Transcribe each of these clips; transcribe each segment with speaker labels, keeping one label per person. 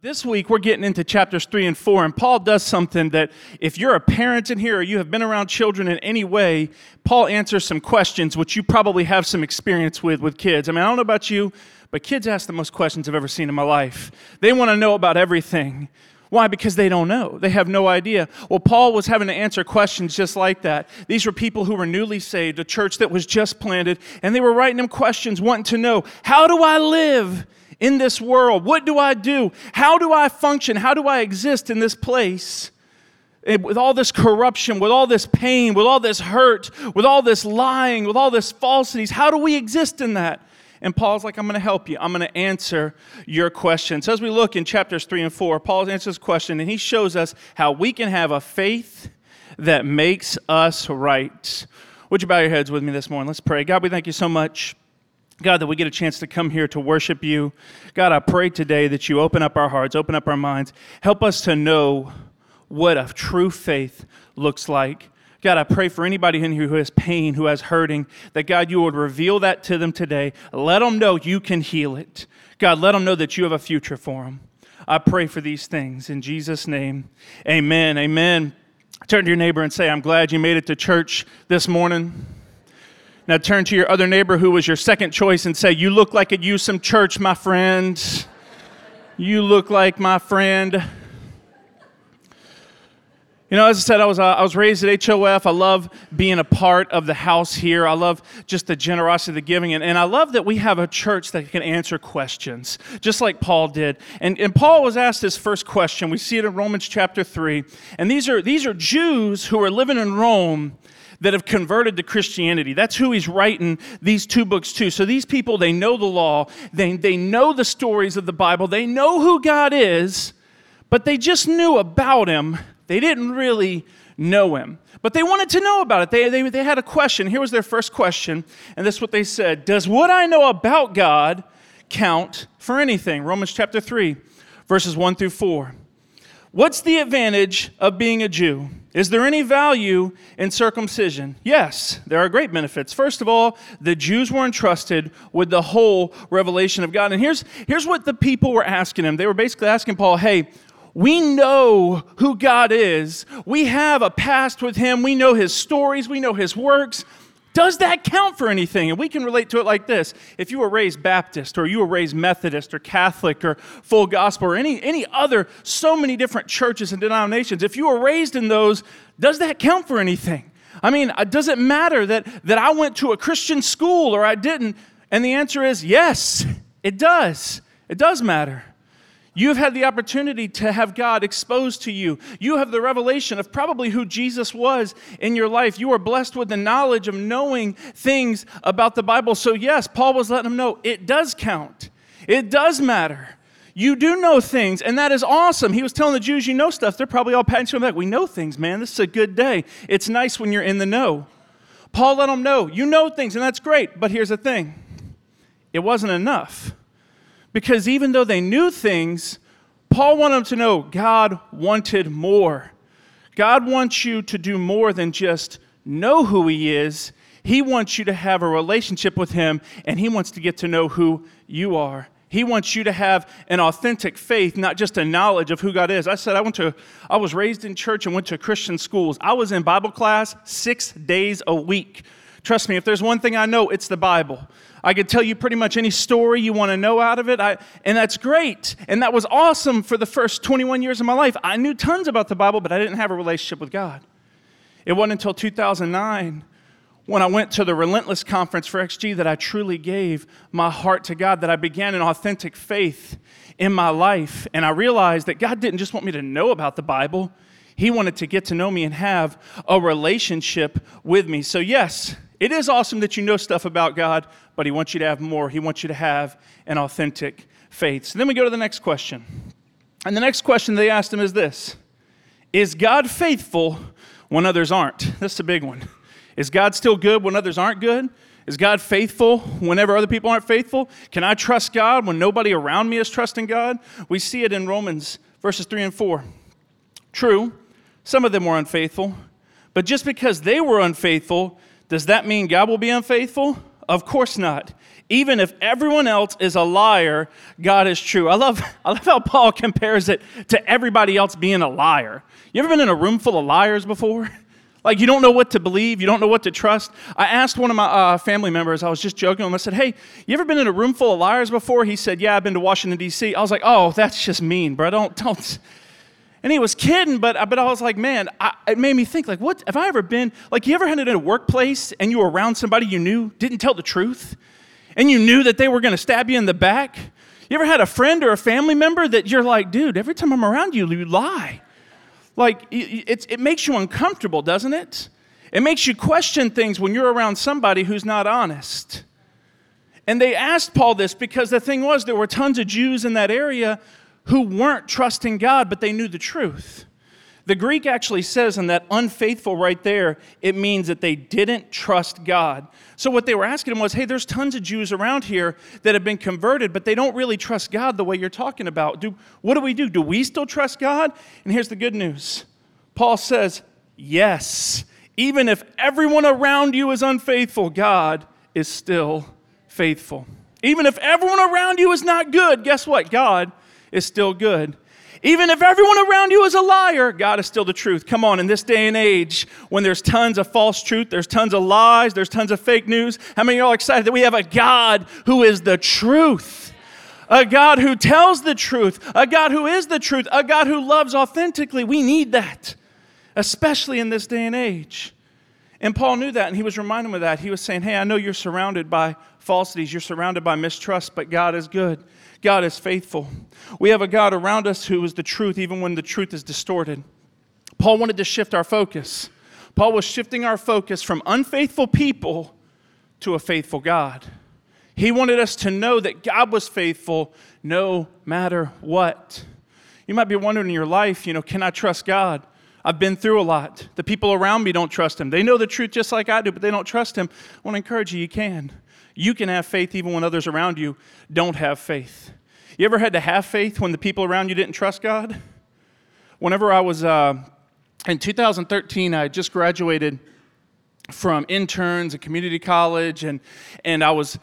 Speaker 1: This week, we're getting into chapters three and four, and Paul does something that, if you're a parent in here or you have been around children in any way, Paul answers some questions which you probably have some experience with with kids. I mean, I don't know about you, but kids ask the most questions I've ever seen in my life. They want to know about everything. Why? Because they don't know. They have no idea. Well, Paul was having to answer questions just like that. These were people who were newly saved, a church that was just planted, and they were writing him questions, wanting to know, how do I live? In this world? What do I do? How do I function? How do I exist in this place? with all this corruption, with all this pain, with all this hurt, with all this lying, with all this falsities, how do we exist in that? And Paul's like, I'm going to help you. I'm going to answer your question. So as we look in chapters 3 and 4, Paul answers this question and he shows us how we can have a faith that makes us right. Would you bow your heads with me this morning? Let's pray. God, we thank you so much God, that we get a chance to come here to worship you. God, I pray today that you open up our hearts, open up our minds, help us to know what a true faith looks like. God, I pray for anybody in here who has pain, who has hurting, that God, you would reveal that to them today. Let them know you can heal it. God, let them know that you have a future for them. I pray for these things in Jesus' name. Amen. Amen. Turn to your neighbor and say, I'm glad you made it to church this morning. Now turn to your other neighbor who was your second choice and say, You look like used some church, my friend. You look like my friend. You know, as I said, I was, uh, I was raised at HOF. I love being a part of the house here. I love just the generosity, of the giving. And, and I love that we have a church that can answer questions, just like Paul did. And, and Paul was asked his first question. We see it in Romans chapter 3. And these are, these are Jews who are living in Rome that have converted to Christianity. That's who he's writing these two books to. So these people, they know the law, they, they know the stories of the Bible, they know who God is, but they just knew about him. They didn't really know him. But they wanted to know about it. They, they, they had a question. Here was their first question, and this is what they said Does what I know about God count for anything? Romans chapter 3, verses 1 through 4. What's the advantage of being a Jew? Is there any value in circumcision? Yes, there are great benefits. First of all, the Jews were entrusted with the whole revelation of God. And here's, here's what the people were asking him. They were basically asking Paul, hey, we know who God is. We have a past with him. We know his stories. We know his works. Does that count for anything? And we can relate to it like this. If you were raised Baptist or you were raised Methodist or Catholic or full gospel or any, any other, so many different churches and denominations, if you were raised in those, does that count for anything? I mean, uh, does it matter that, that I went to a Christian school or I didn't? And the answer is yes, it does. It does matter. You've had the opportunity to have God exposed to you. You have the revelation of probably who Jesus was in your life. You are blessed with the knowledge of knowing things about the Bible. So, yes, Paul was letting them know it does count, it does matter. You do know things, and that is awesome. He was telling the Jews, You know stuff. They're probably all patting him back. We know things, man. This is a good day. It's nice when you're in the know. Paul let them know, You know things, and that's great. But here's the thing it wasn't enough. Because even though they knew things, Paul wanted them to know God wanted more. God wants you to do more than just know who He is. He wants you to have a relationship with Him, and He wants to get to know who you are. He wants you to have an authentic faith, not just a knowledge of who God is. I said I went to I was raised in church and went to Christian schools. I was in Bible class 6 days a week. Trust me, if there's one thing I know, it's the Bible. I could tell you pretty much any story you want to know out of it, I, and that's great. And that was awesome for the first 21 years of my life. I knew tons about the Bible, but I didn't have a relationship with God. It wasn't until 2009 when I went to the Relentless Conference for XG that I truly gave my heart to God, that I began an authentic faith in my life. And I realized that God didn't just want me to know about the Bible, He wanted to get to know me and have a relationship with me. So, yes, it is awesome that you know stuff about God, but He wants you to have more. He wants you to have an authentic faith. So then we go to the next question. And the next question they asked him is this Is God faithful when others aren't? Is a big one. Is God still good when others aren't good? Is God faithful whenever other people aren't faithful? Can I trust God when nobody around me is trusting God? We see it in Romans verses 3 and 4. True, some of them were unfaithful, but just because they were unfaithful does that mean God will be unfaithful? Of course not. Even if everyone else is a liar, God is true. I love, I love how Paul compares it to everybody else being a liar. You ever been in a room full of liars before? Like you don't know what to believe, you don't know what to trust. I asked one of my uh, family members, I was just joking with him, I said, Hey, you ever been in a room full of liars before? He said, Yeah, I've been to Washington, D.C. I was like, Oh, that's just mean, bro. Don't, don't. And he was kidding, but, uh, but I was like, man, I, it made me think, like, what, have I ever been, like, you ever had it in a workplace and you were around somebody you knew didn't tell the truth? And you knew that they were going to stab you in the back? You ever had a friend or a family member that you're like, dude, every time I'm around you, you lie? Like, it, it makes you uncomfortable, doesn't it? It makes you question things when you're around somebody who's not honest. And they asked Paul this because the thing was, there were tons of Jews in that area who weren't trusting God, but they knew the truth. The Greek actually says in that unfaithful right there, it means that they didn't trust God. So what they were asking him was, hey, there's tons of Jews around here that have been converted, but they don't really trust God the way you're talking about. Do, what do we do? Do we still trust God? And here's the good news Paul says, yes. Even if everyone around you is unfaithful, God is still faithful. Even if everyone around you is not good, guess what? God is still good. Even if everyone around you is a liar, God is still the truth. Come on, in this day and age, when there's tons of false truth, there's tons of lies, there's tons of fake news, how many are excited that we have a God who is the truth? A God who tells the truth, a God who is the truth, a God who loves authentically. We need that, especially in this day and age. And Paul knew that, and he was reminding of that. He was saying, Hey, I know you're surrounded by falsities, you're surrounded by mistrust, but God is good. God is faithful. We have a God around us who is the truth, even when the truth is distorted. Paul wanted to shift our focus. Paul was shifting our focus from unfaithful people to a faithful God. He wanted us to know that God was faithful no matter what. You might be wondering in your life, you know, can I trust God? I've been through a lot. The people around me don't trust him. They know the truth just like I do, but they don't trust him. I want to encourage you, you can. You can have faith even when others around you don't have faith. You ever had to have faith when the people around you didn't trust God? Whenever I was uh, in 2013, I just graduated from interns at community college, and, and I was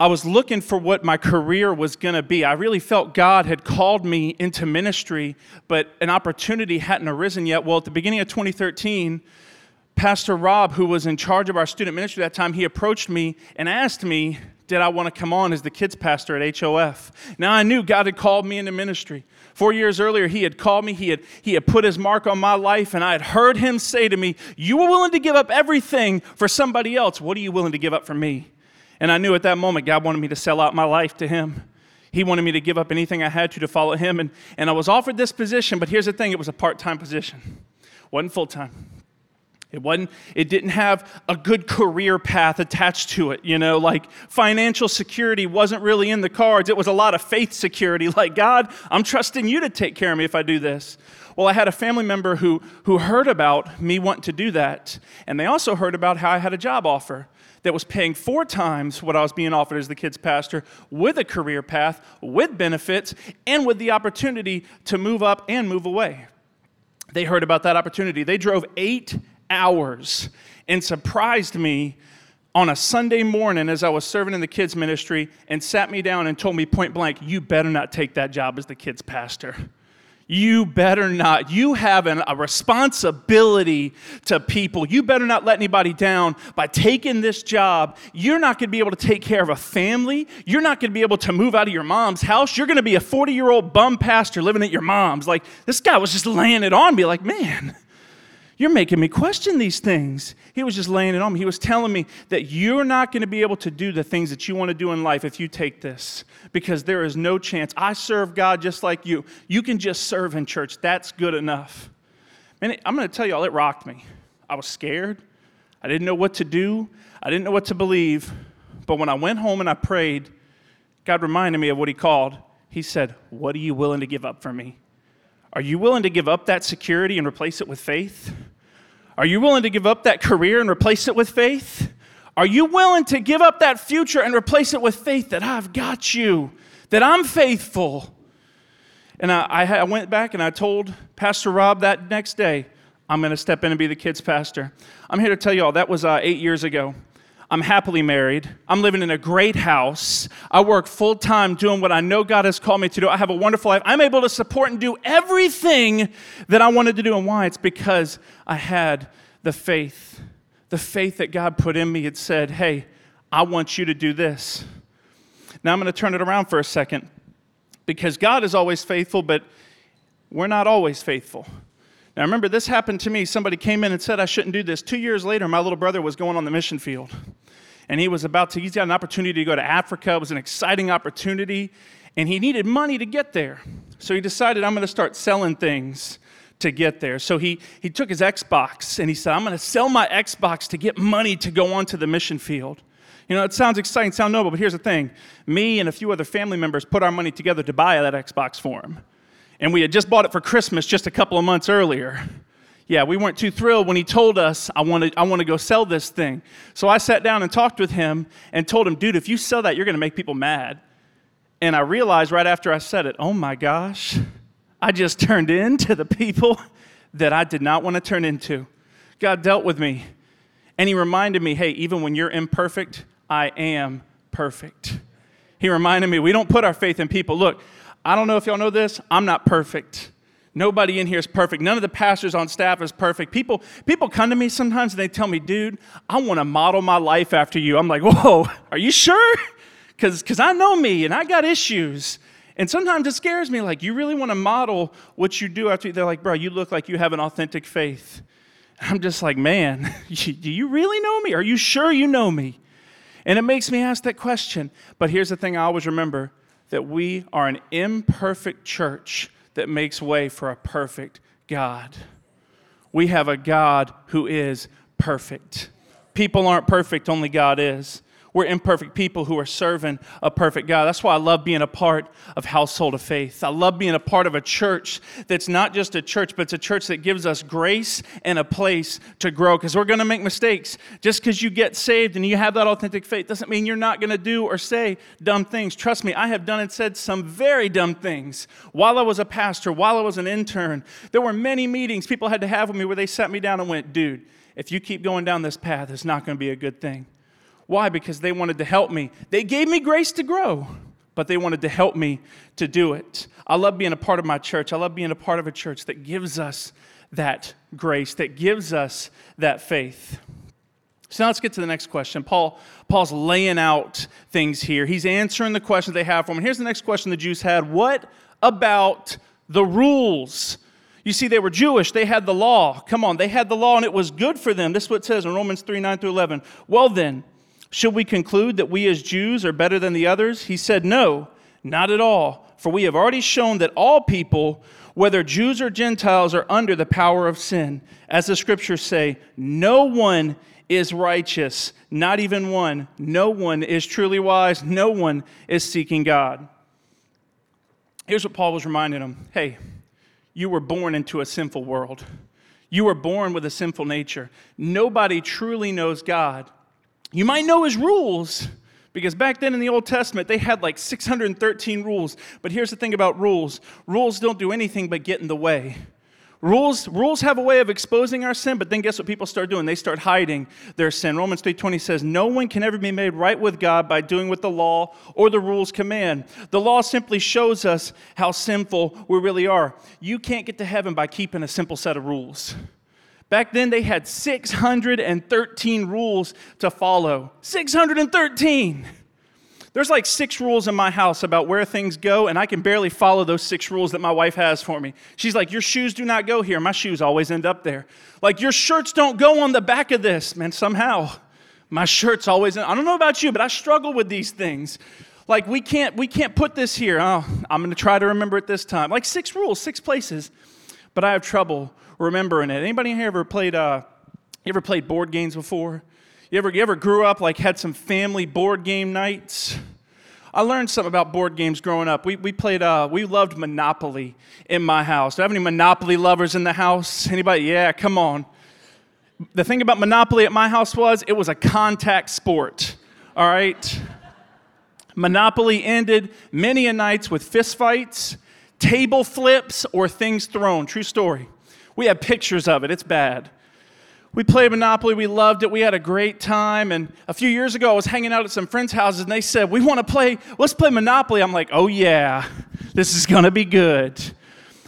Speaker 1: I was looking for what my career was going to be. I really felt God had called me into ministry, but an opportunity hadn't arisen yet. Well, at the beginning of 2013, Pastor Rob, who was in charge of our student ministry at that time, he approached me and asked me, Did I want to come on as the kids pastor at HOF? Now I knew God had called me into ministry. Four years earlier, he had called me, he had, he had put his mark on my life, and I had heard him say to me, You were willing to give up everything for somebody else. What are you willing to give up for me? And I knew at that moment God wanted me to sell out my life to him. He wanted me to give up anything I had to to follow him. And, and I was offered this position, but here's the thing it was a part time position, wasn't full time. It wasn't, it didn't have a good career path attached to it, you know, like financial security wasn't really in the cards. It was a lot of faith security, like, God, I'm trusting you to take care of me if I do this. Well, I had a family member who, who heard about me wanting to do that, and they also heard about how I had a job offer that was paying four times what I was being offered as the kids' pastor, with a career path, with benefits, and with the opportunity to move up and move away. They heard about that opportunity. They drove eight hours and surprised me on a Sunday morning as I was serving in the kids' ministry and sat me down and told me point blank, You better not take that job as the kids' pastor. You better not. You have an, a responsibility to people. You better not let anybody down by taking this job. You're not going to be able to take care of a family. You're not going to be able to move out of your mom's house. You're going to be a 40 year old bum pastor living at your mom's. Like, this guy was just laying it on me, like, man, you're making me question these things. He was just laying it on me. He was telling me that you're not going to be able to do the things that you want to do in life if you take this because there is no chance. I serve God just like you. You can just serve in church. That's good enough. Man, I'm going to tell y'all, it rocked me. I was scared. I didn't know what to do. I didn't know what to believe. But when I went home and I prayed, God reminded me of what He called. He said, What are you willing to give up for me? Are you willing to give up that security and replace it with faith? Are you willing to give up that career and replace it with faith? Are you willing to give up that future and replace it with faith that I've got you, that I'm faithful? And I, I went back and I told Pastor Rob that next day, I'm going to step in and be the kids' pastor. I'm here to tell you all that was uh, eight years ago. I'm happily married. I'm living in a great house. I work full time doing what I know God has called me to do. I have a wonderful life. I'm able to support and do everything that I wanted to do. And why? It's because I had the faith. The faith that God put in me had said, hey, I want you to do this. Now I'm going to turn it around for a second because God is always faithful, but we're not always faithful. Now, remember, this happened to me. Somebody came in and said I shouldn't do this. Two years later, my little brother was going on the mission field. And he was about to, he's got an opportunity to go to Africa. It was an exciting opportunity. And he needed money to get there. So he decided, I'm going to start selling things to get there. So he, he took his Xbox and he said, I'm going to sell my Xbox to get money to go onto the mission field. You know, it sounds exciting, sound noble, but here's the thing. Me and a few other family members put our money together to buy that Xbox for him and we had just bought it for Christmas just a couple of months earlier. Yeah, we weren't too thrilled when he told us, I want to I wanna go sell this thing. So I sat down and talked with him and told him, dude, if you sell that, you're going to make people mad. And I realized right after I said it, oh my gosh, I just turned into the people that I did not want to turn into. God dealt with me. And he reminded me, hey, even when you're imperfect, I am perfect. He reminded me, we don't put our faith in people. Look, I don't know if y'all know this, I'm not perfect. Nobody in here is perfect. None of the pastors on staff is perfect. People, people come to me sometimes and they tell me, dude, I want to model my life after you. I'm like, whoa, are you sure? Because I know me and I got issues. And sometimes it scares me, like, you really want to model what you do after you. They're like, bro, you look like you have an authentic faith. I'm just like, man, do you really know me? Are you sure you know me? And it makes me ask that question. But here's the thing I always remember that we are an imperfect church that makes way for a perfect God. We have a God who is perfect. People aren't perfect, only God is. We're imperfect people who are serving a perfect God. That's why I love being a part of Household of Faith. I love being a part of a church that's not just a church, but it's a church that gives us grace and a place to grow because we're going to make mistakes. Just because you get saved and you have that authentic faith doesn't mean you're not going to do or say dumb things. Trust me, I have done and said some very dumb things while I was a pastor, while I was an intern. There were many meetings people had to have with me where they sat me down and went, dude, if you keep going down this path, it's not going to be a good thing. Why? Because they wanted to help me. They gave me grace to grow, but they wanted to help me to do it. I love being a part of my church. I love being a part of a church that gives us that grace, that gives us that faith. So now let's get to the next question. Paul, Paul's laying out things here. He's answering the questions they have for him. And here's the next question the Jews had What about the rules? You see, they were Jewish. They had the law. Come on, they had the law and it was good for them. This is what it says in Romans 3 9 through 11. Well, then, should we conclude that we as Jews are better than the others? He said, No, not at all. For we have already shown that all people, whether Jews or Gentiles, are under the power of sin. As the scriptures say, no one is righteous, not even one. No one is truly wise. No one is seeking God. Here's what Paul was reminding them hey, you were born into a sinful world. You were born with a sinful nature. Nobody truly knows God you might know his rules because back then in the Old Testament, they had like 613 rules. But here's the thing about rules rules don't do anything but get in the way. Rules, rules have a way of exposing our sin, but then guess what people start doing? They start hiding their sin. Romans 3:20 says, "No one can ever be made right with God by doing what the law or the rules command." The law simply shows us how sinful we really are. You can't get to heaven by keeping a simple set of rules. Back then, they had 613 rules to follow. 613! There's like six rules in my house about where things go, and I can barely follow those six rules that my wife has for me. She's like, Your shoes do not go here. My shoes always end up there. Like, your shirts don't go on the back of this. Man, somehow, my shirts always, I don't know about you, but I struggle with these things. Like, we can't, we can't put this here. Oh, I'm going to try to remember it this time. Like, six rules, six places. But I have trouble remembering it. Anybody here ever played, uh, you ever played board games before? You ever, you ever grew up, like had some family board game nights? I learned something about board games growing up. We, we played, uh, we loved Monopoly in my house. Do I have any Monopoly lovers in the house? Anybody? Yeah, come on. The thing about Monopoly at my house was it was a contact sport, all right? Monopoly ended many a nights with fistfights, table flips, or things thrown. True story. We have pictures of it, it's bad. we played Monopoly. We loved it. We had a great time. And a few years ago, I was hanging out at some friends' houses, and they said, "We want to play. Let's play Monopoly." I'm like, "Oh yeah, this is gonna be good."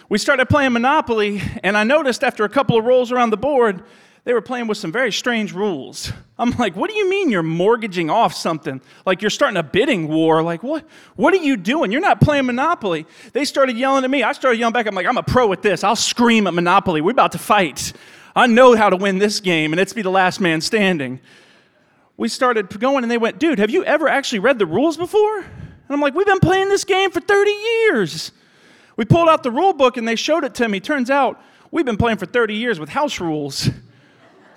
Speaker 1: We started playing Monopoly, and I noticed after a couple of rolls around the board, they were playing with some very strange rules. I'm like, "What do you mean you're mortgaging off something? Like you're starting a bidding war? Like what? What are you doing? You're not playing Monopoly." They started yelling at me. I started yelling back. I'm like, "I'm a pro at this. I'll scream at Monopoly. We're about to fight." I know how to win this game, and it's be the last man standing. We started going, and they went, Dude, have you ever actually read the rules before? And I'm like, We've been playing this game for 30 years. We pulled out the rule book, and they showed it to me. Turns out, we've been playing for 30 years with house rules.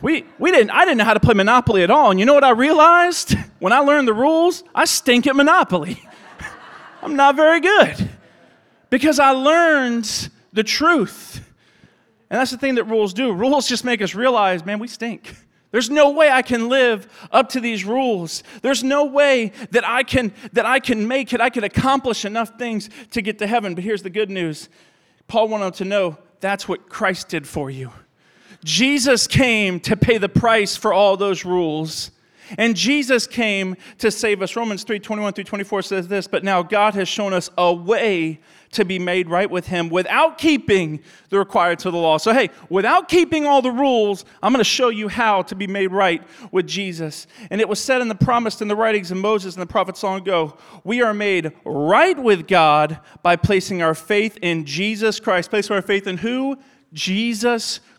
Speaker 1: We, we didn't, I didn't know how to play Monopoly at all. And you know what I realized? When I learned the rules, I stink at Monopoly. I'm not very good because I learned the truth. And that's the thing that rules do. Rules just make us realize, man, we stink. There's no way I can live up to these rules. There's no way that I can that I can make it, I can accomplish enough things to get to heaven. But here's the good news. Paul wanted to know that's what Christ did for you. Jesus came to pay the price for all those rules. And Jesus came to save us. Romans 3 21 through 24 says this, but now God has shown us a way to be made right with Him without keeping the requirements of the law. So, hey, without keeping all the rules, I'm going to show you how to be made right with Jesus. And it was said in the promise in the writings of Moses and the prophets long ago we are made right with God by placing our faith in Jesus Christ. Placing our faith in who? Jesus Christ.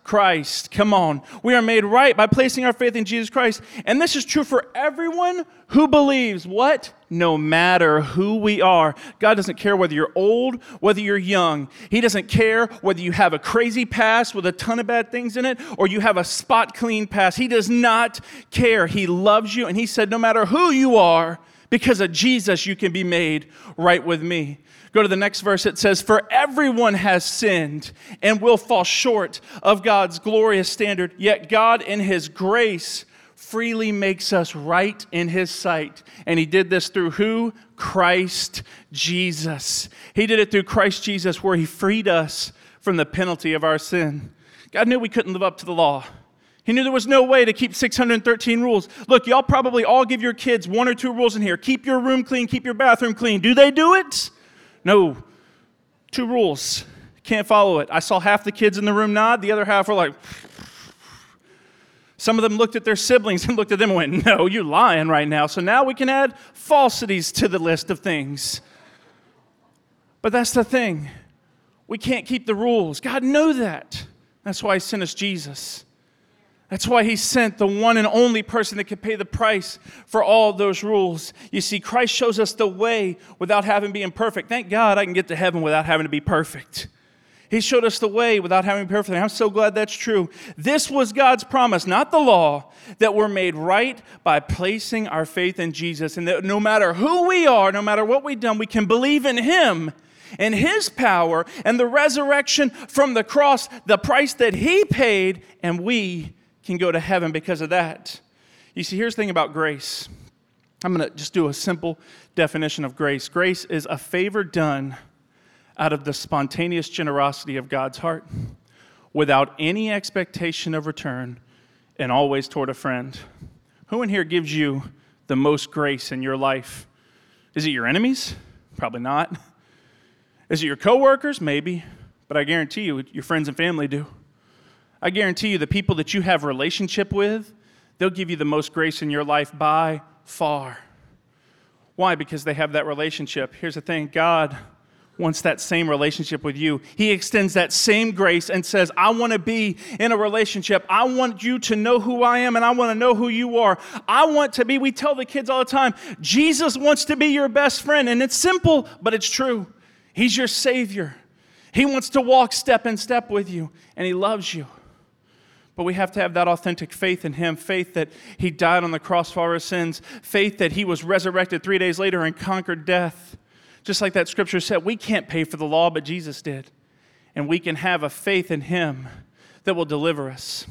Speaker 1: Come on. We are made right by placing our faith in Jesus Christ. And this is true for everyone who believes what? No matter who we are. God doesn't care whether you're old, whether you're young. He doesn't care whether you have a crazy past with a ton of bad things in it or you have a spot clean past. He does not care. He loves you. And He said, no matter who you are, because of Jesus, you can be made right with me. Go to the next verse. It says, For everyone has sinned and will fall short of God's glorious standard, yet God, in His grace, freely makes us right in His sight. And He did this through who? Christ Jesus. He did it through Christ Jesus, where He freed us from the penalty of our sin. God knew we couldn't live up to the law. He knew there was no way to keep 613 rules. Look, y'all probably all give your kids one or two rules in here keep your room clean, keep your bathroom clean. Do they do it? No, two rules. Can't follow it. I saw half the kids in the room nod, the other half were like, some of them looked at their siblings and looked at them and went, No, you're lying right now. So now we can add falsities to the list of things. But that's the thing. We can't keep the rules. God knew that. That's why He sent us Jesus. That's why he sent the one and only person that could pay the price for all those rules. You see, Christ shows us the way without having being perfect. Thank God I can get to heaven without having to be perfect. He showed us the way without having to be perfect. I'm so glad that's true. This was God's promise, not the law, that we're made right by placing our faith in Jesus. And that no matter who we are, no matter what we've done, we can believe in Him and His power and the resurrection from the cross, the price that He paid, and we can go to heaven because of that. You see, here's the thing about grace. I'm going to just do a simple definition of grace. Grace is a favor done out of the spontaneous generosity of God's heart without any expectation of return and always toward a friend. Who in here gives you the most grace in your life? Is it your enemies? Probably not. Is it your coworkers? Maybe. But I guarantee you, your friends and family do. I guarantee you, the people that you have relationship with, they'll give you the most grace in your life by far. Why? Because they have that relationship. Here's the thing God wants that same relationship with you. He extends that same grace and says, I want to be in a relationship. I want you to know who I am and I want to know who you are. I want to be, we tell the kids all the time, Jesus wants to be your best friend. And it's simple, but it's true. He's your Savior. He wants to walk step in step with you, and He loves you. But we have to have that authentic faith in Him faith that He died on the cross for our sins, faith that He was resurrected three days later and conquered death. Just like that scripture said, we can't pay for the law, but Jesus did. And we can have a faith in Him that will deliver us.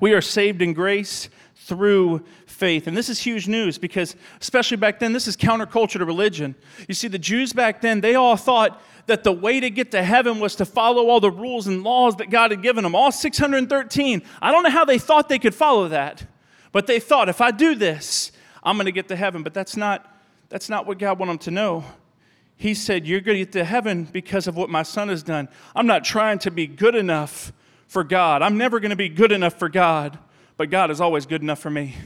Speaker 1: We are saved in grace through faith. And this is huge news because, especially back then, this is counterculture to religion. You see, the Jews back then, they all thought that the way to get to heaven was to follow all the rules and laws that God had given them, all 613. I don't know how they thought they could follow that, but they thought, if I do this, I'm going to get to heaven. But that's not, that's not what God wanted them to know. He said, You're going to get to heaven because of what my son has done. I'm not trying to be good enough for God. I'm never going to be good enough for God, but God is always good enough for me.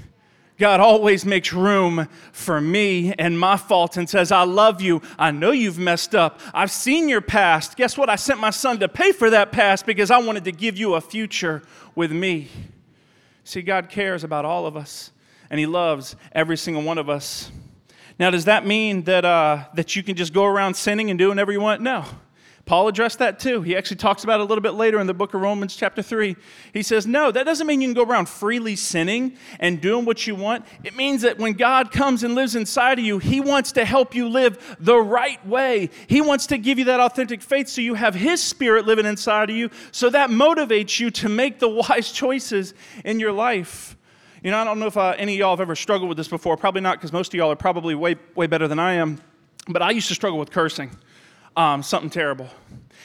Speaker 1: God always makes room for me and my faults and says, I love you. I know you've messed up. I've seen your past. Guess what? I sent my son to pay for that past because I wanted to give you a future with me. See, God cares about all of us, and He loves every single one of us. Now, does that mean that, uh, that you can just go around sinning and doing whatever you want? No. Paul addressed that too. He actually talks about it a little bit later in the book of Romans, chapter 3. He says, No, that doesn't mean you can go around freely sinning and doing what you want. It means that when God comes and lives inside of you, He wants to help you live the right way. He wants to give you that authentic faith so you have His Spirit living inside of you, so that motivates you to make the wise choices in your life. You know, I don't know if uh, any of y'all have ever struggled with this before. Probably not, because most of y'all are probably way, way better than I am. But I used to struggle with cursing um, something terrible.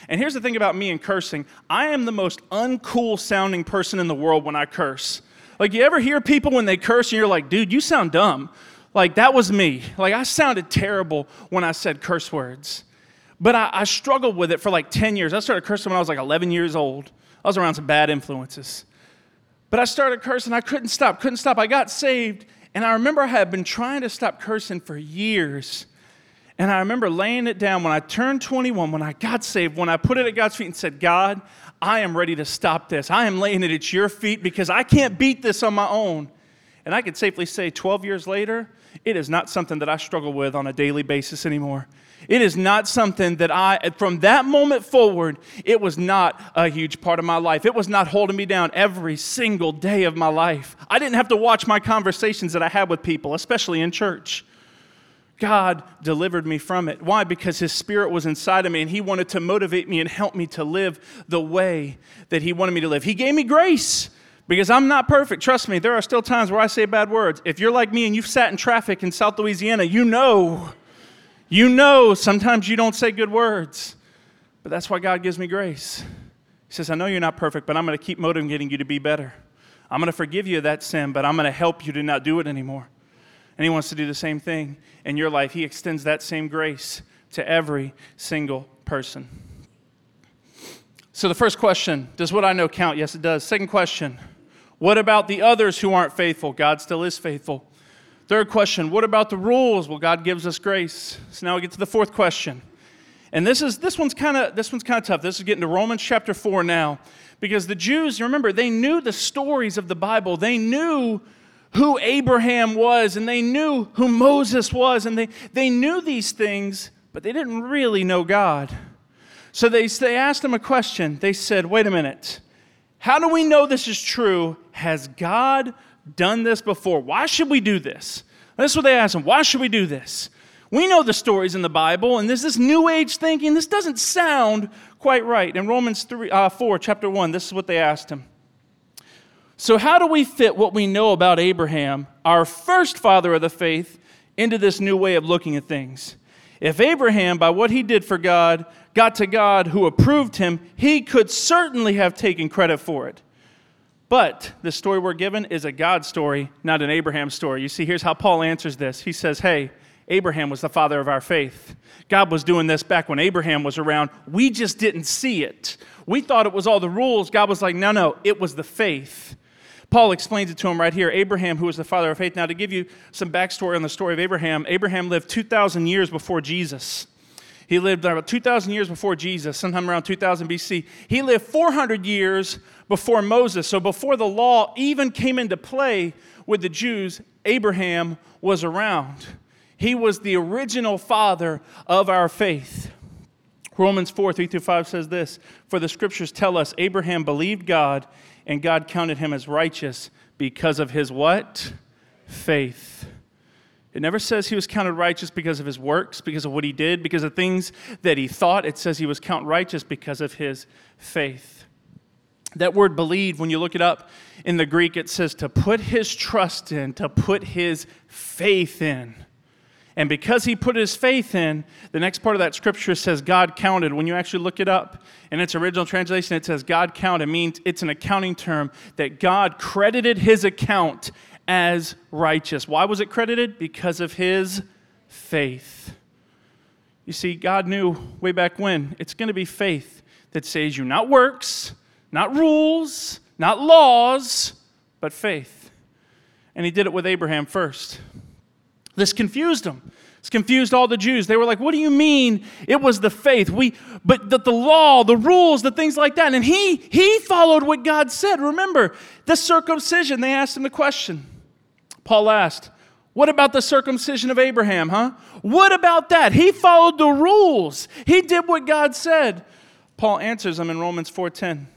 Speaker 1: And here's the thing about me and cursing I am the most uncool sounding person in the world when I curse. Like, you ever hear people when they curse and you're like, dude, you sound dumb? Like, that was me. Like, I sounded terrible when I said curse words. But I, I struggled with it for like 10 years. I started cursing when I was like 11 years old. I was around some bad influences. But I started cursing. I couldn't stop, couldn't stop. I got saved. And I remember I had been trying to stop cursing for years. And I remember laying it down when I turned 21, when I got saved, when I put it at God's feet and said, God, I am ready to stop this. I am laying it at your feet because I can't beat this on my own. And I can safely say, 12 years later, it is not something that I struggle with on a daily basis anymore. It is not something that I, from that moment forward, it was not a huge part of my life. It was not holding me down every single day of my life. I didn't have to watch my conversations that I had with people, especially in church. God delivered me from it. Why? Because His Spirit was inside of me and He wanted to motivate me and help me to live the way that He wanted me to live. He gave me grace because I'm not perfect. Trust me, there are still times where I say bad words. If you're like me and you've sat in traffic in South Louisiana, you know, you know sometimes you don't say good words. But that's why God gives me grace. He says, I know you're not perfect, but I'm going to keep motivating you to be better. I'm going to forgive you that sin, but I'm going to help you to not do it anymore. And He wants to do the same thing in your life. He extends that same grace to every single person. So, the first question Does what I know count? Yes, it does. Second question What about the others who aren't faithful? God still is faithful. Third question What about the rules? Well, God gives us grace. So now we get to the fourth question. And this is this one's kind of this one's kind of tough. This is getting to Romans chapter 4 now. Because the Jews, remember, they knew the stories of the Bible. They knew who Abraham was and they knew who Moses was and they, they knew these things, but they didn't really know God. So they, they asked him a question. They said, Wait a minute. How do we know this is true? Has God done this before? Why should we do this? That's what they asked him. Why should we do this? We know the stories in the Bible, and there's this new age thinking. This doesn't sound quite right. In Romans 3, uh, 4, chapter 1, this is what they asked him. So, how do we fit what we know about Abraham, our first father of the faith, into this new way of looking at things? If Abraham, by what he did for God, got to God who approved him, he could certainly have taken credit for it. But the story we're given is a God story, not an Abraham story. You see, here's how Paul answers this. He says, Hey, Abraham was the father of our faith. God was doing this back when Abraham was around. We just didn't see it. We thought it was all the rules. God was like, No, no, it was the faith. Paul explains it to him right here. Abraham, who was the father of faith. Now, to give you some backstory on the story of Abraham, Abraham lived 2,000 years before Jesus. He lived about 2,000 years before Jesus, sometime around 2000 BC. He lived 400 years before Moses. So, before the law even came into play with the Jews, Abraham was around. He was the original father of our faith. Romans 4 3 through 5 says this For the scriptures tell us Abraham believed God and God counted him as righteous because of his what? Faith. It never says he was counted righteous because of his works, because of what he did, because of things that he thought. It says he was counted righteous because of his faith. That word believe, when you look it up in the Greek, it says to put his trust in, to put his faith in. And because he put his faith in, the next part of that scripture says God counted. When you actually look it up in its original translation, it says God counted. It means it's an accounting term that God credited his account as righteous. Why was it credited? Because of his faith. You see, God knew way back when it's going to be faith that saves you, not works, not rules, not laws, but faith. And he did it with Abraham first. This confused them. It's confused all the Jews. They were like, "What do you mean it was the faith? We but the, the law, the rules, the things like that." And he he followed what God said. Remember, the circumcision, they asked him the question. Paul asked, "What about the circumcision of Abraham, huh? What about that? He followed the rules. He did what God said." Paul answers them in Romans 4:10.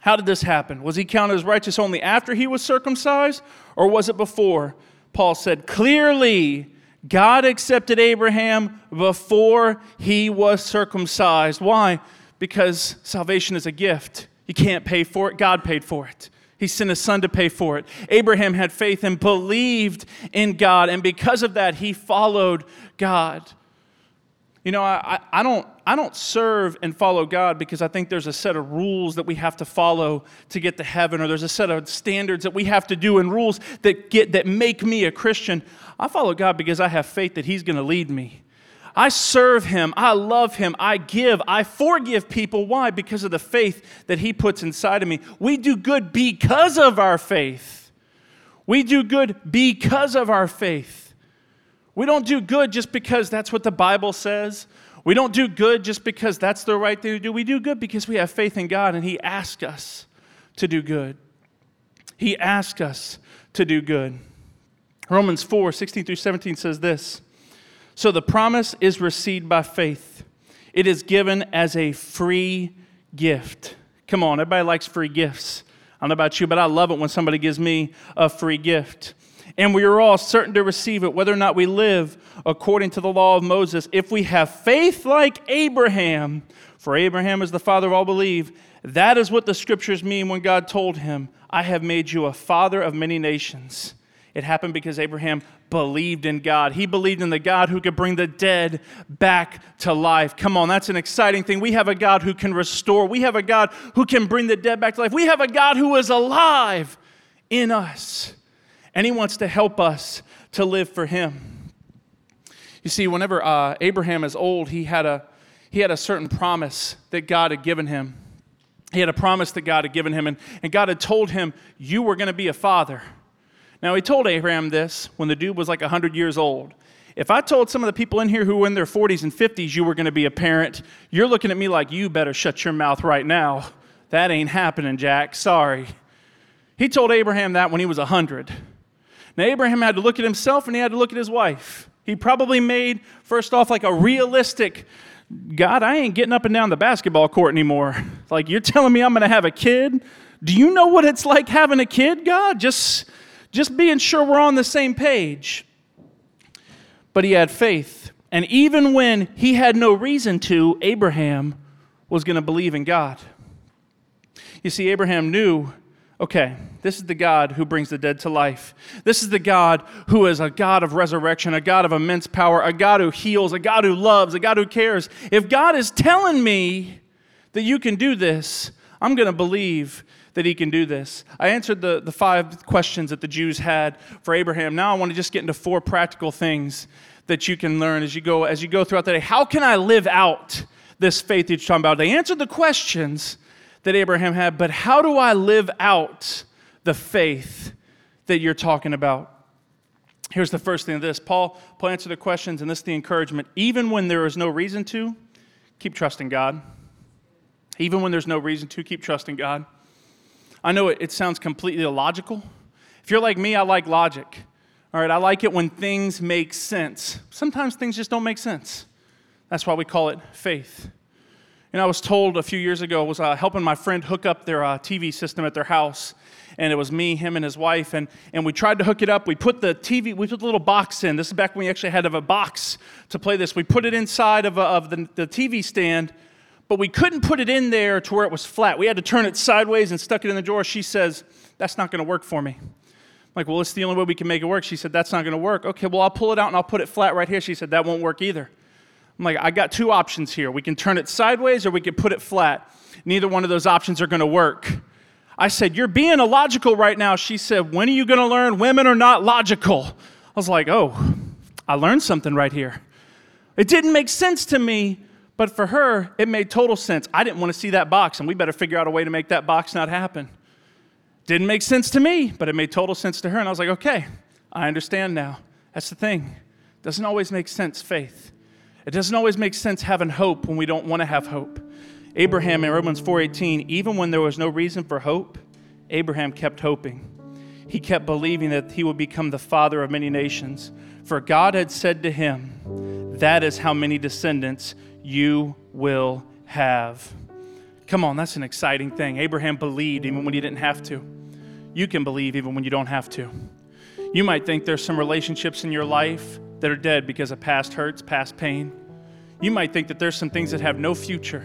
Speaker 1: How did this happen? Was he counted as righteous only after he was circumcised or was it before? Paul said, clearly, God accepted Abraham before he was circumcised. Why? Because salvation is a gift. You can't pay for it, God paid for it. He sent his son to pay for it. Abraham had faith and believed in God, and because of that, he followed God. You know, I, I, don't, I don't serve and follow God because I think there's a set of rules that we have to follow to get to heaven, or there's a set of standards that we have to do and rules that, get, that make me a Christian. I follow God because I have faith that He's going to lead me. I serve Him. I love Him. I give. I forgive people. Why? Because of the faith that He puts inside of me. We do good because of our faith. We do good because of our faith. We don't do good just because that's what the Bible says. We don't do good just because that's the right thing to do. We do good because we have faith in God and He asks us to do good. He asks us to do good. Romans 4 16 through 17 says this So the promise is received by faith, it is given as a free gift. Come on, everybody likes free gifts. I don't know about you, but I love it when somebody gives me a free gift and we are all certain to receive it, whether or not we live according to the law of Moses. If we have faith like Abraham, for Abraham is the father of all believe, that is what the scriptures mean when God told him, I have made you a father of many nations. It happened because Abraham believed in God. He believed in the God who could bring the dead back to life. Come on, that's an exciting thing. We have a God who can restore. We have a God who can bring the dead back to life. We have a God who is alive in us and He wants to help us to live for Him. You see, whenever uh, Abraham is old, he had, a, he had a certain promise that God had given him. He had a promise that God had given him, and, and God had told him, You were going to be a father. Now, he told Abraham this when the dude was like 100 years old. If I told some of the people in here who were in their 40s and 50s you were going to be a parent, you're looking at me like, You better shut your mouth right now. That ain't happening, Jack. Sorry. He told Abraham that when he was 100. Now, Abraham had to look at himself and he had to look at his wife. He probably made, first off, like a realistic God, I ain't getting up and down the basketball court anymore. Like, you're telling me I'm going to have a kid? Do you know what it's like having a kid, God? Just, just being sure we're on the same page. But he had faith. And even when he had no reason to, Abraham was going to believe in God. You see, Abraham knew okay, this is the God who brings the dead to life. This is the God who is a God of resurrection, a God of immense power, a God who heals, a God who loves, a God who cares. If God is telling me that you can do this, I'm going to believe that he can do this. I answered the, the five questions that the Jews had for Abraham. Now I want to just get into four practical things that you can learn as you go as you go throughout the day. How can I live out this faith that you're talking about? They answered the questions that Abraham had, but how do I live out the faith that you're talking about? Here's the first thing of this Paul, Paul answered the questions, and this is the encouragement. Even when there is no reason to, keep trusting God. Even when there's no reason to, keep trusting God. I know it, it sounds completely illogical. If you're like me, I like logic. All right, I like it when things make sense. Sometimes things just don't make sense. That's why we call it faith. And I was told a few years ago, I was uh, helping my friend hook up their uh, TV system at their house. And it was me, him, and his wife. And, and we tried to hook it up. We put the TV, we put the little box in. This is back when we actually had a box to play this. We put it inside of, a, of the, the TV stand, but we couldn't put it in there to where it was flat. We had to turn it sideways and stuck it in the drawer. She says, That's not going to work for me. I'm like, Well, it's the only way we can make it work. She said, That's not going to work. Okay, well, I'll pull it out and I'll put it flat right here. She said, That won't work either. I'm like, I got two options here. We can turn it sideways or we can put it flat. Neither one of those options are going to work. I said, You're being illogical right now. She said, When are you going to learn women are not logical? I was like, Oh, I learned something right here. It didn't make sense to me, but for her, it made total sense. I didn't want to see that box, and we better figure out a way to make that box not happen. Didn't make sense to me, but it made total sense to her. And I was like, okay, I understand now. That's the thing. Doesn't always make sense, faith. It doesn't always make sense having hope when we don't want to have hope. Abraham in Romans 4:18, even when there was no reason for hope, Abraham kept hoping. He kept believing that he would become the father of many nations, for God had said to him, that is how many descendants you will have. Come on, that's an exciting thing. Abraham believed even when he didn't have to. You can believe even when you don't have to. You might think there's some relationships in your life that are dead because of past hurts, past pain. You might think that there's some things that have no future.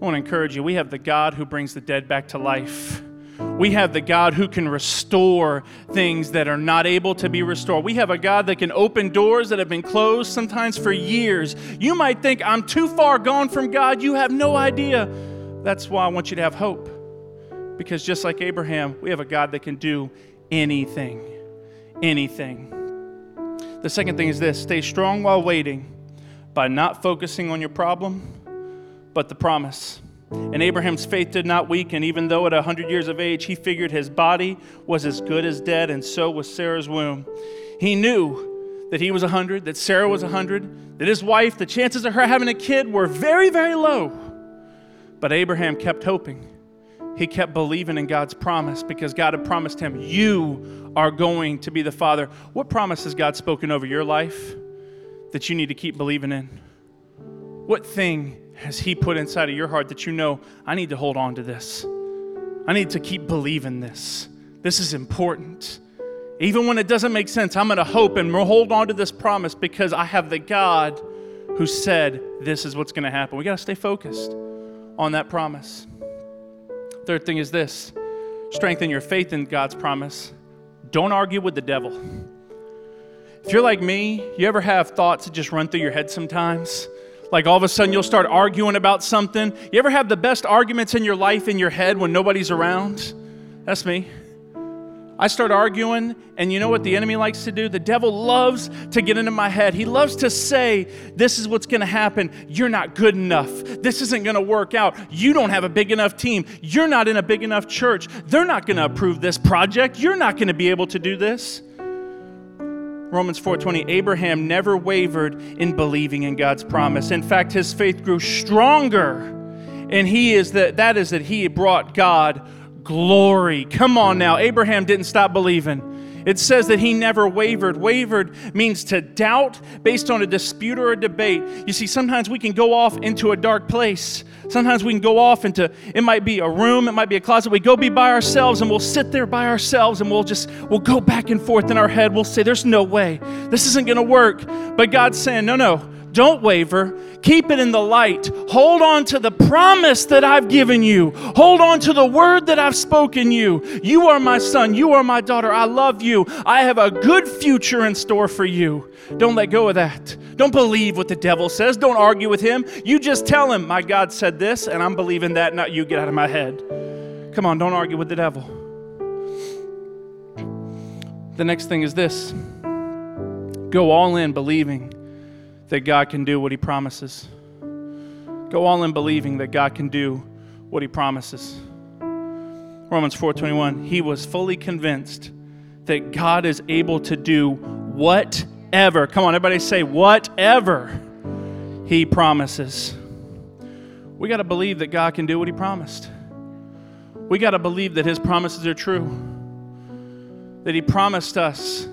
Speaker 1: I want to encourage you we have the God who brings the dead back to life. We have the God who can restore things that are not able to be restored. We have a God that can open doors that have been closed sometimes for years. You might think, I'm too far gone from God. You have no idea. That's why I want you to have hope. Because just like Abraham, we have a God that can do anything. Anything. The second thing is this stay strong while waiting by not focusing on your problem, but the promise. And Abraham's faith did not weaken, even though at 100 years of age he figured his body was as good as dead, and so was Sarah's womb. He knew that he was 100, that Sarah was 100, that his wife, the chances of her having a kid were very, very low. But Abraham kept hoping. He kept believing in God's promise because God had promised him, You are going to be the father. What promise has God spoken over your life that you need to keep believing in? What thing has He put inside of your heart that you know, I need to hold on to this? I need to keep believing this. This is important. Even when it doesn't make sense, I'm going to hope and hold on to this promise because I have the God who said this is what's going to happen. We got to stay focused on that promise. Third thing is this strengthen your faith in God's promise. Don't argue with the devil. If you're like me, you ever have thoughts that just run through your head sometimes? Like all of a sudden you'll start arguing about something. You ever have the best arguments in your life in your head when nobody's around? That's me. I start arguing, and you know what the enemy likes to do? The devil loves to get into my head. He loves to say, This is what's going to happen. You're not good enough. This isn't going to work out. You don't have a big enough team. You're not in a big enough church. They're not going to approve this project. You're not going to be able to do this. Romans 4:20 Abraham never wavered in believing in God's promise. In fact, his faith grew stronger. And he is that that is that he brought God glory. Come on now. Abraham didn't stop believing. It says that he never wavered. Wavered means to doubt based on a dispute or a debate. You see, sometimes we can go off into a dark place. Sometimes we can go off into, it might be a room, it might be a closet. We go be by ourselves and we'll sit there by ourselves and we'll just, we'll go back and forth in our head. We'll say, there's no way. This isn't going to work. But God's saying, no, no, don't waver. Keep it in the light. Hold on to the promise that I've given you. Hold on to the word that I've spoken you. You are my son. You are my daughter. I love you. I have a good future in store for you. Don't let go of that. Don't believe what the devil says. Don't argue with him. You just tell him, My God said this, and I'm believing that, not you. Get out of my head. Come on, don't argue with the devil. The next thing is this go all in believing that God can do what He promises. Go all in believing that God can do what He promises. Romans 4:21 He was fully convinced that God is able to do whatever. Come on, everybody say whatever He promises. We got to believe that God can do what He promised. We got to believe that His promises are true. That He promised us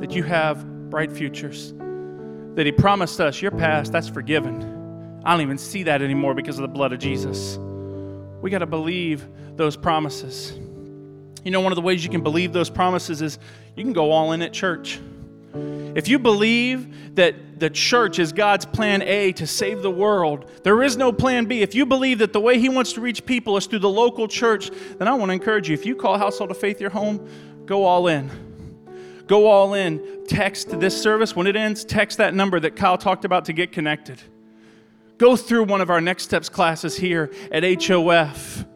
Speaker 1: that you have bright futures that He promised us, your past, that's forgiven. I don't even see that anymore because of the blood of Jesus. We got to believe those promises. You know, one of the ways you can believe those promises is you can go all in at church. If you believe that the church is God's plan A to save the world, there is no plan B. If you believe that the way He wants to reach people is through the local church, then I want to encourage you if you call Household of Faith your home, go all in. Go all in. Text this service. When it ends, text that number that Kyle talked about to get connected. Go through one of our Next Steps classes here at HOF.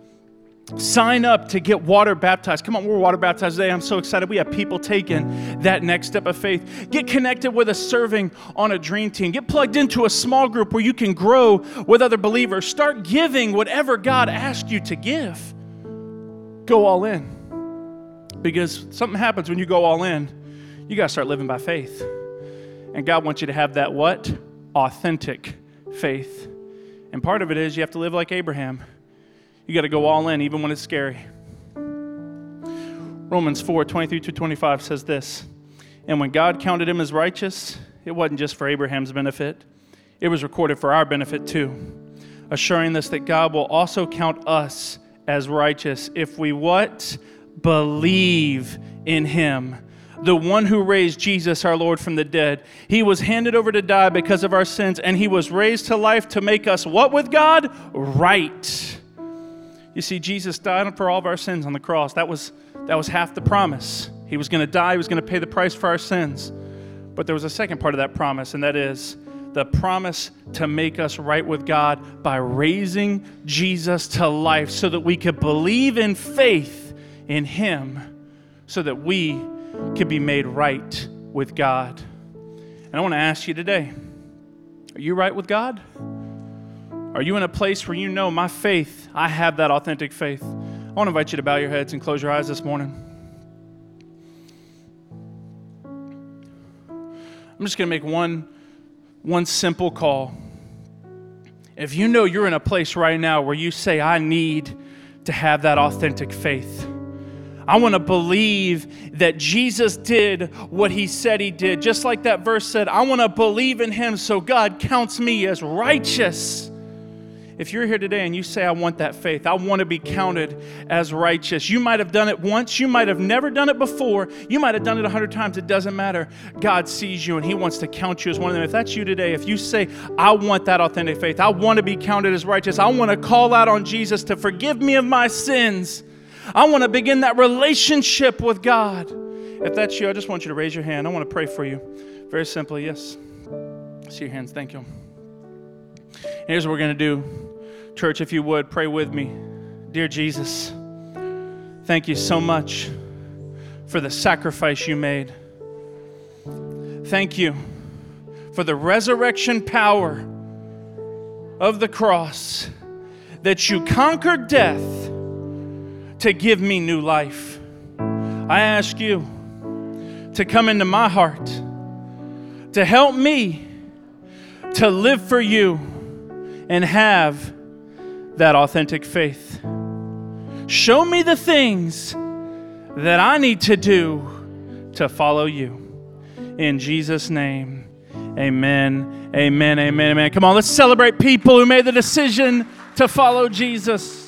Speaker 1: Sign up to get water baptized. Come on, we're water baptized today. I'm so excited. We have people taking that next step of faith. Get connected with us serving on a dream team. Get plugged into a small group where you can grow with other believers. Start giving whatever God asked you to give. Go all in. Because something happens when you go all in. You got to start living by faith. And God wants you to have that what? Authentic faith. And part of it is you have to live like Abraham. You got to go all in, even when it's scary. Romans 4 23 to 25 says this And when God counted him as righteous, it wasn't just for Abraham's benefit, it was recorded for our benefit too, assuring us that God will also count us as righteous if we what? Believe in him the one who raised Jesus, our Lord, from the dead. He was handed over to die because of our sins, and he was raised to life to make us what with God? Right. You see, Jesus died for all of our sins on the cross. That was, that was half the promise. He was going to die, he was going to pay the price for our sins. But there was a second part of that promise, and that is the promise to make us right with God by raising Jesus to life so that we could believe in faith in Him so that we could be made right with God. And I want to ask you today are you right with God? Are you in a place where you know my faith, I have that authentic faith? I want to invite you to bow your heads and close your eyes this morning. I'm just going to make one, one simple call. If you know you're in a place right now where you say, I need to have that authentic faith, I want to believe that Jesus did what he said he did. Just like that verse said, I want to believe in him so God counts me as righteous. If you're here today and you say, I want that faith, I want to be counted as righteous, you might have done it once, you might have never done it before, you might have done it a hundred times, it doesn't matter. God sees you and He wants to count you as one of them. If that's you today, if you say, I want that authentic faith, I want to be counted as righteous, I want to call out on Jesus to forgive me of my sins, I want to begin that relationship with God. If that's you, I just want you to raise your hand. I want to pray for you. Very simply, yes. See your hands. Thank you. Here's what we're going to do. Church, if you would, pray with me. Dear Jesus, thank you so much for the sacrifice you made. Thank you for the resurrection power of the cross that you conquered death to give me new life. I ask you to come into my heart, to help me to live for you and have that authentic faith. Show me the things that I need to do to follow you. In Jesus' name, amen, amen, amen, amen. Come on, let's celebrate people who made the decision to follow Jesus.